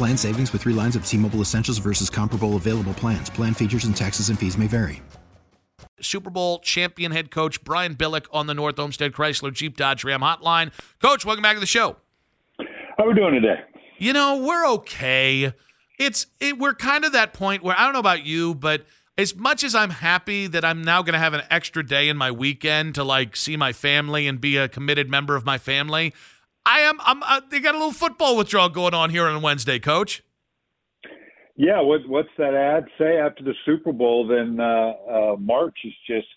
Plan savings with three lines of T Mobile Essentials versus comparable available plans. Plan features and taxes and fees may vary. Super Bowl champion head coach Brian Billick on the North Olmsted Chrysler Jeep Dodge Ram hotline. Coach, welcome back to the show. How are we doing today? You know, we're okay. It's it, we're kind of that point where I don't know about you, but as much as I'm happy that I'm now going to have an extra day in my weekend to like see my family and be a committed member of my family, I am. I'm. Uh, they got a little football withdrawal going on here on Wednesday, Coach. Yeah. What, what's that ad say after the Super Bowl? Then uh, uh, March is just.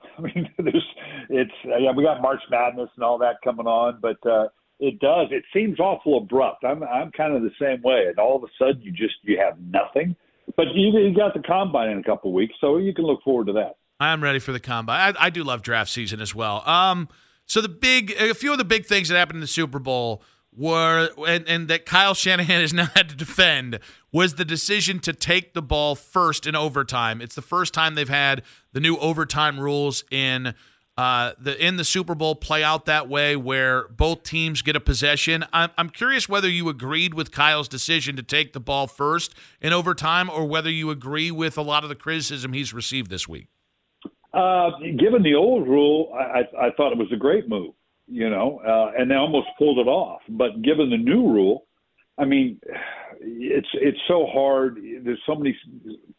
I mean, there's. It's yeah. We got March Madness and all that coming on, but uh, it does. It seems awful abrupt. I'm. I'm kind of the same way, and all of a sudden you just you have nothing. But you, you got the combine in a couple of weeks, so you can look forward to that. I'm ready for the combine. I, I do love draft season as well. Um. So the big, a few of the big things that happened in the Super Bowl were, and, and that Kyle Shanahan has now had to defend, was the decision to take the ball first in overtime. It's the first time they've had the new overtime rules in uh, the in the Super Bowl play out that way, where both teams get a possession. I'm, I'm curious whether you agreed with Kyle's decision to take the ball first in overtime, or whether you agree with a lot of the criticism he's received this week. Uh, given the old rule, I, I thought it was a great move, you know, uh, and they almost pulled it off. But given the new rule, I mean, it's it's so hard. There's so many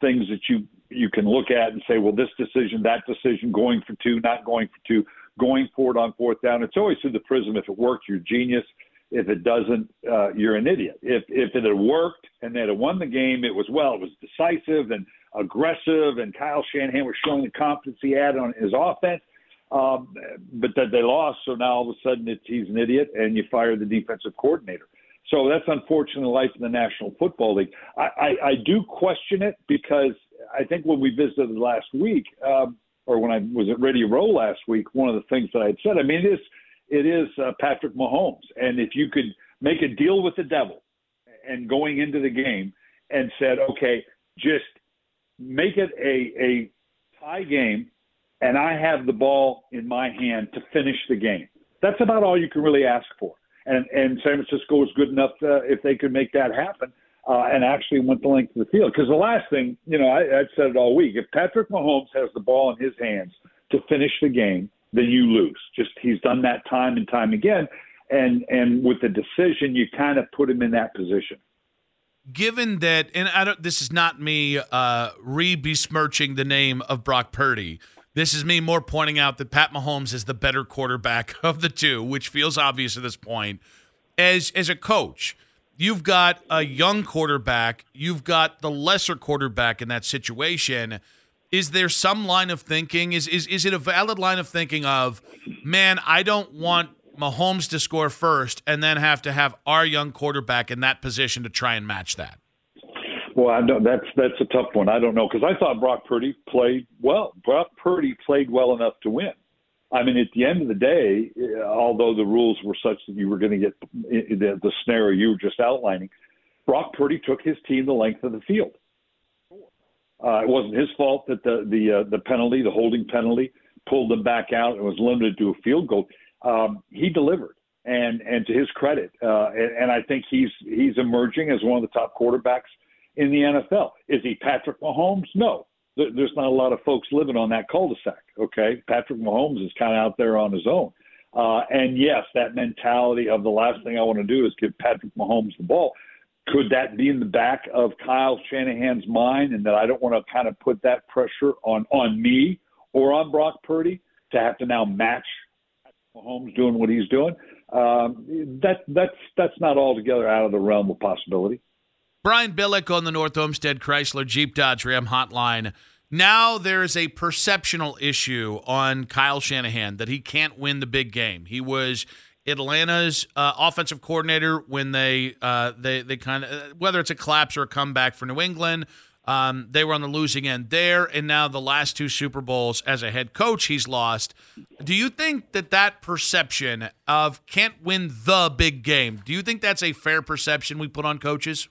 things that you you can look at and say, well, this decision, that decision, going for two, not going for two, going for it on fourth down. It's always through the prism. If it works, you're genius. If it doesn't, uh, you're an idiot. If if it had worked and they had won the game, it was well, it was decisive and aggressive, and Kyle Shanahan was showing the confidence he had on his offense. Um, but that they lost, so now all of a sudden it's, he's an idiot, and you fire the defensive coordinator. So that's unfortunately life in the National Football League. I, I, I do question it because I think when we visited last week, um, or when I was at Radio Row last week, one of the things that I had said, I mean, it is it is uh, Patrick Mahomes, and if you could make a deal with the devil, and going into the game, and said, okay, just make it a, a tie game, and I have the ball in my hand to finish the game. That's about all you can really ask for. And and San Francisco was good enough to, if they could make that happen. Uh, and actually went the length of the field. Because the last thing, you know, I, I've said it all week. If Patrick Mahomes has the ball in his hands to finish the game, then you lose. Just he's done that time and time again. And and with the decision, you kind of put him in that position given that, and I don't, this is not me uh, re besmirching the name of Brock Purdy. This is me more pointing out that Pat Mahomes is the better quarterback of the two, which feels obvious at this point. As as a coach, you've got a young quarterback, you've got the lesser quarterback in that situation. Is there some line of thinking? Is is is it a valid line of thinking of, man, I don't want Mahomes to score first and then have to have our young quarterback in that position to try and match that? Well, I know that's that's a tough one. I don't know because I thought Brock Purdy played well. Brock Purdy played well enough to win. I mean, at the end of the day, eh, although the rules were such that you were going to get eh, the, the scenario you were just outlining, Brock Purdy took his team the length of the field. Uh, it wasn't his fault that the the uh, the penalty, the holding penalty, pulled them back out and was limited to a field goal um, he delivered. And and to his credit, uh, and, and I think he's he's emerging as one of the top quarterbacks in the NFL. Is he Patrick Mahomes? No, there's not a lot of folks living on that cul-de-sac. Okay, Patrick Mahomes is kind of out there on his own. Uh, and yes, that mentality of the last thing I want to do is give Patrick Mahomes the ball. Could that be in the back of Kyle Shanahan's mind, and that I don't want to kind of put that pressure on on me or on Brock Purdy to have to now match Mahomes doing what he's doing? Um, that that's that's not altogether out of the realm of possibility. Brian Billick on the North Olmsted Chrysler Jeep Dodge Ram Hotline. Now there's a perceptional issue on Kyle Shanahan that he can't win the big game. He was Atlanta's uh, offensive coordinator when they uh, they they kind of uh, whether it's a collapse or a comeback for New England. Um, they were on the losing end there, and now the last two Super Bowls as a head coach, he's lost. Do you think that that perception of can't win the big game? Do you think that's a fair perception we put on coaches?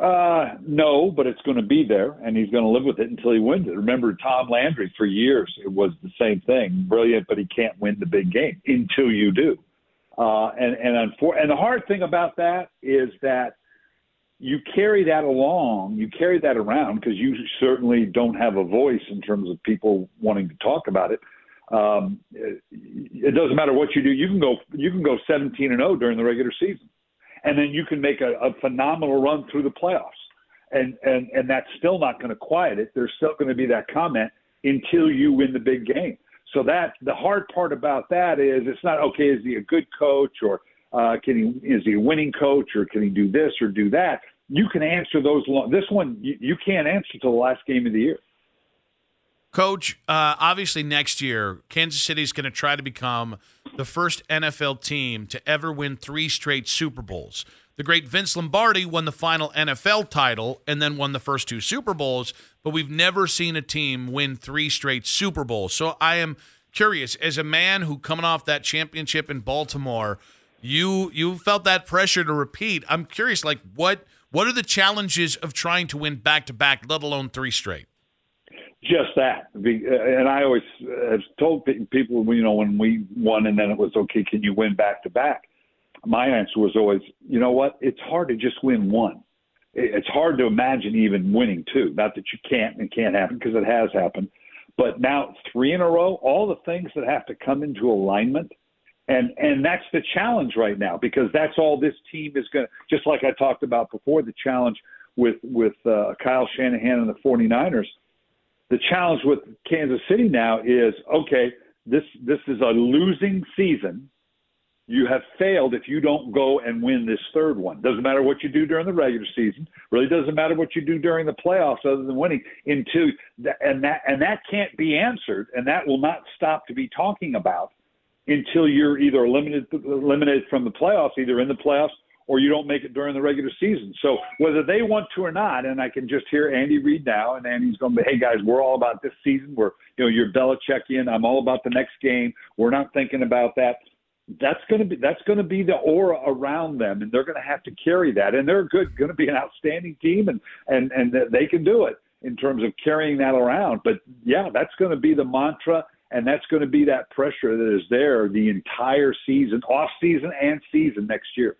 Uh, no, but it's going to be there, and he's going to live with it until he wins it. Remember Tom Landry for years; it was the same thing. Brilliant, but he can't win the big game until you do. Uh, and and unfor- and the hard thing about that is that you carry that along, you carry that around because you certainly don't have a voice in terms of people wanting to talk about it. Um, it, it doesn't matter what you do; you can go you can go 17 and 0 during the regular season and then you can make a, a phenomenal run through the playoffs. And and and that's still not going to quiet it. There's still going to be that comment until you win the big game. So that the hard part about that is it's not okay. Is he a good coach or uh, can he is he a winning coach or can he do this or do that? You can answer those. Long, this one you, you can't answer till the last game of the year. Coach, uh, obviously next year, Kansas City is going to try to become the first NFL team to ever win three straight Super Bowls. The great Vince Lombardi won the final NFL title and then won the first two Super Bowls, but we've never seen a team win three straight Super Bowls. So I am curious, as a man who coming off that championship in Baltimore, you you felt that pressure to repeat. I'm curious, like what what are the challenges of trying to win back to back, let alone three straight? Just that. And I always have told people, you know, when we won and then it was okay, can you win back to back? My answer was always, you know what? It's hard to just win one. It's hard to imagine even winning two. Not that you can't and can't happen because it has happened. But now three in a row, all the things that have to come into alignment. And and that's the challenge right now because that's all this team is going to just like I talked about before the challenge with with uh, Kyle Shanahan and the 49ers – the challenge with Kansas City now is okay, this this is a losing season. You have failed if you don't go and win this third one. Doesn't matter what you do during the regular season. Really doesn't matter what you do during the playoffs, other than winning. Into and that and that can't be answered, and that will not stop to be talking about until you're either eliminated eliminated from the playoffs, either in the playoffs or you don't make it during the regular season. So whether they want to or not, and I can just hear Andy Reid now, and Andy's going to be, hey guys, we're all about this season. We're, you know, you're Belichickian. I'm all about the next game. We're not thinking about that. That's going to be that's going to be the aura around them, and they're going to have to carry that. And they're good, going to be an outstanding team, and and and they can do it in terms of carrying that around. But yeah, that's going to be the mantra and that's going to be that pressure that is there the entire season, off season and season next year.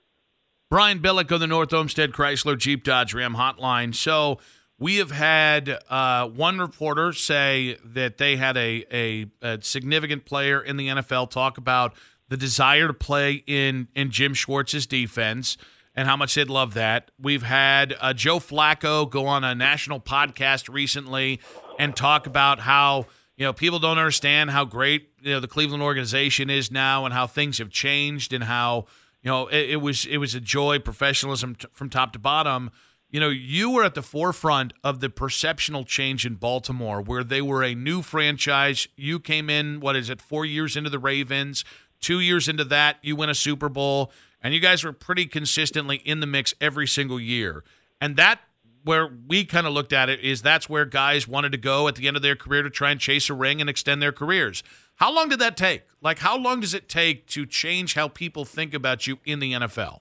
Brian Billick of the North Olmsted Chrysler Jeep Dodge Ram Hotline. So we have had uh, one reporter say that they had a, a, a, significant player in the NFL talk about the desire to play in, in Jim Schwartz's defense and how much they'd love that. We've had uh, Joe Flacco go on a national podcast recently and talk about how you know people don't understand how great you know the Cleveland organization is now and how things have changed and how you know, it, it was it was a joy, professionalism t- from top to bottom. You know, you were at the forefront of the perceptional change in Baltimore, where they were a new franchise. You came in, what is it, four years into the Ravens. Two years into that, you win a Super Bowl, and you guys were pretty consistently in the mix every single year. And that where we kind of looked at it is that's where guys wanted to go at the end of their career to try and chase a ring and extend their careers. How long did that take? Like, how long does it take to change how people think about you in the NFL?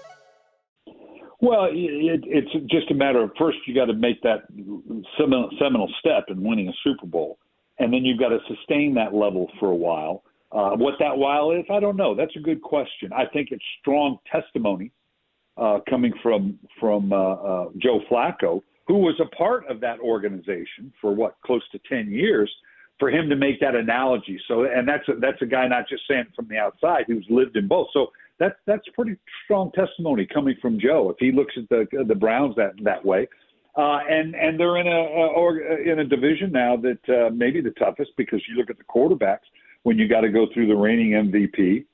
Well, it, it's just a matter of first you got to make that seminal, seminal step in winning a Super Bowl, and then you've got to sustain that level for a while. Uh, what that while is, I don't know. That's a good question. I think it's strong testimony uh, coming from from uh, uh, Joe Flacco, who was a part of that organization for what close to ten years. For him to make that analogy, so and that's a, that's a guy not just saying from the outside who's lived in both. So that's that's pretty strong testimony coming from Joe. If he looks at the the Browns that that way, uh, and and they're in a, a or in a division now that uh, maybe the toughest because you look at the quarterbacks when you got to go through the reigning MVP,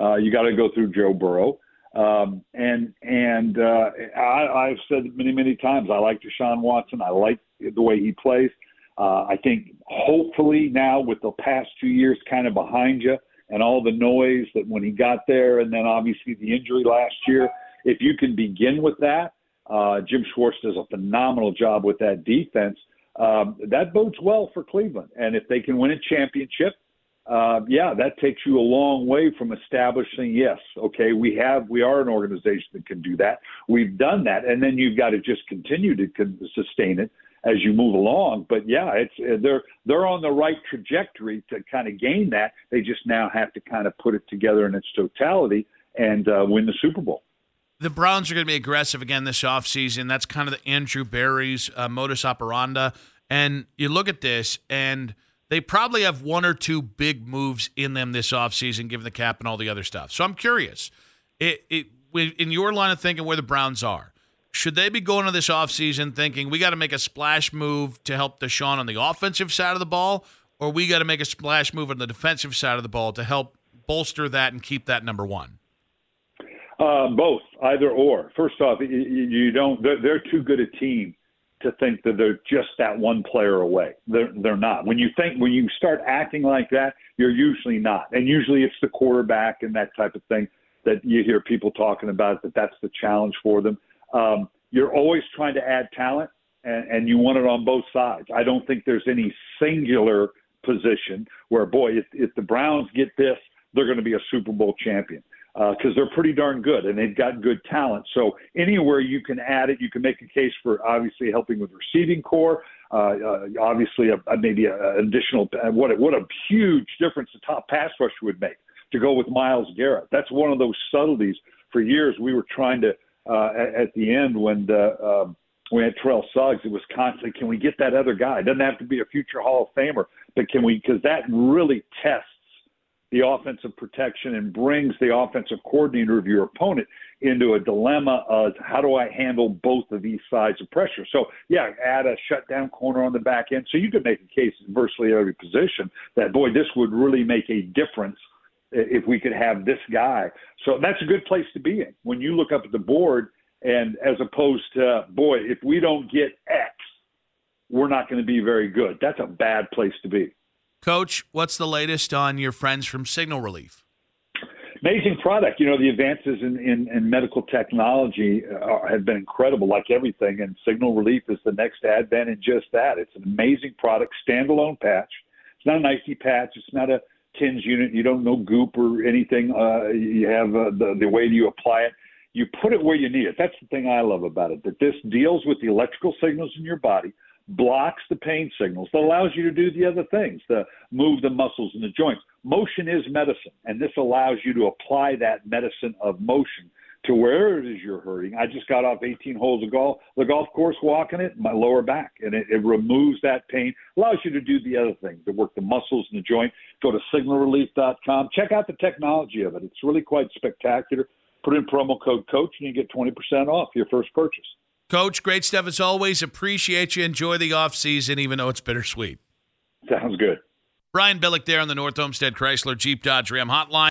uh, you got to go through Joe Burrow. Um, and and uh, I, I've said many many times I like Deshaun Watson. I like the way he plays. Uh, I think hopefully now with the past two years kind of behind you and all the noise that when he got there and then obviously the injury last year, if you can begin with that, uh, Jim Schwartz does a phenomenal job with that defense. Um, that bodes well for Cleveland. And if they can win a championship, uh, yeah, that takes you a long way from establishing, yes, okay, we have, we are an organization that can do that. We've done that. And then you've got to just continue to con- sustain it as you move along. But yeah, it's uh, they're they're on the right trajectory to kind of gain that. They just now have to kind of put it together in its totality and uh, win the Super Bowl. The Browns are going to be aggressive again this offseason. That's kind of the Andrew Berry's uh, modus operandi. And you look at this, and they probably have one or two big moves in them this offseason, given the cap and all the other stuff. So I'm curious, it, it, in your line of thinking, where the Browns are, should they be going to this offseason thinking we got to make a splash move to help Deshaun on the offensive side of the ball, or we got to make a splash move on the defensive side of the ball to help bolster that and keep that number one? Uh, both, either or. First off, you, don't. They're, they're too good a team to think that they're just that one player away. They're they're not. When you think when you start acting like that, you're usually not. And usually it's the quarterback and that type of thing that you hear people talking about that that's the challenge for them. Um, you're always trying to add talent, and, and you want it on both sides. I don't think there's any singular position where, boy, if, if the Browns get this, they're going to be a Super Bowl champion because uh, they're pretty darn good and they've got good talent. So anywhere you can add it, you can make a case for obviously helping with receiving corps. Uh, uh, obviously, a, a, maybe an additional uh, what what a huge difference the top pass rusher would make to go with Myles Garrett. That's one of those subtleties. For years, we were trying to uh, at, at the end when the, um, we had Terrell Suggs, it was constantly, can we get that other guy? It doesn't have to be a future Hall of Famer, but can we? Because that really tests the offensive protection and brings the offensive coordinator of your opponent into a dilemma of how do I handle both of these sides of pressure. So yeah, add a shutdown corner on the back end. So you could make a case virtually every position that boy, this would really make a difference if we could have this guy. So that's a good place to be in when you look up at the board and as opposed to boy, if we don't get X, we're not going to be very good. That's a bad place to be. Coach, what's the latest on your friends from Signal Relief? Amazing product. You know, the advances in, in, in medical technology uh, are, have been incredible, like everything. And Signal Relief is the next advent in just that. It's an amazing product, standalone patch. It's not an icy patch. It's not a TENS unit. You don't know goop or anything. Uh, you have uh, the, the way you apply it. You put it where you need it. That's the thing I love about it, that this deals with the electrical signals in your body – blocks the pain signals that allows you to do the other things, to move the muscles and the joints. Motion is medicine, and this allows you to apply that medicine of motion to where it is you're hurting. I just got off 18 holes of golf, the golf course walking it, my lower back, and it, it removes that pain, allows you to do the other things, to work the muscles and the joint. Go to signalrelief.com. Check out the technology of it. It's really quite spectacular. Put in promo code COACH and you get 20% off your first purchase. Coach, great stuff as always. Appreciate you. Enjoy the off season, even though it's bittersweet. Sounds good. Brian Billick there on the North Olmsted Chrysler Jeep Dodge Ram Hotline.